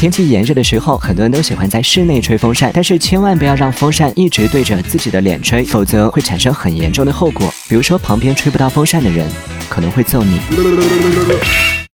天气炎热的时候，很多人都喜欢在室内吹风扇。但是千万不要让风扇一直对着自己的脸吹，否则会产生很严重的后果。比如说旁边吹不到风扇的人可能会揍你。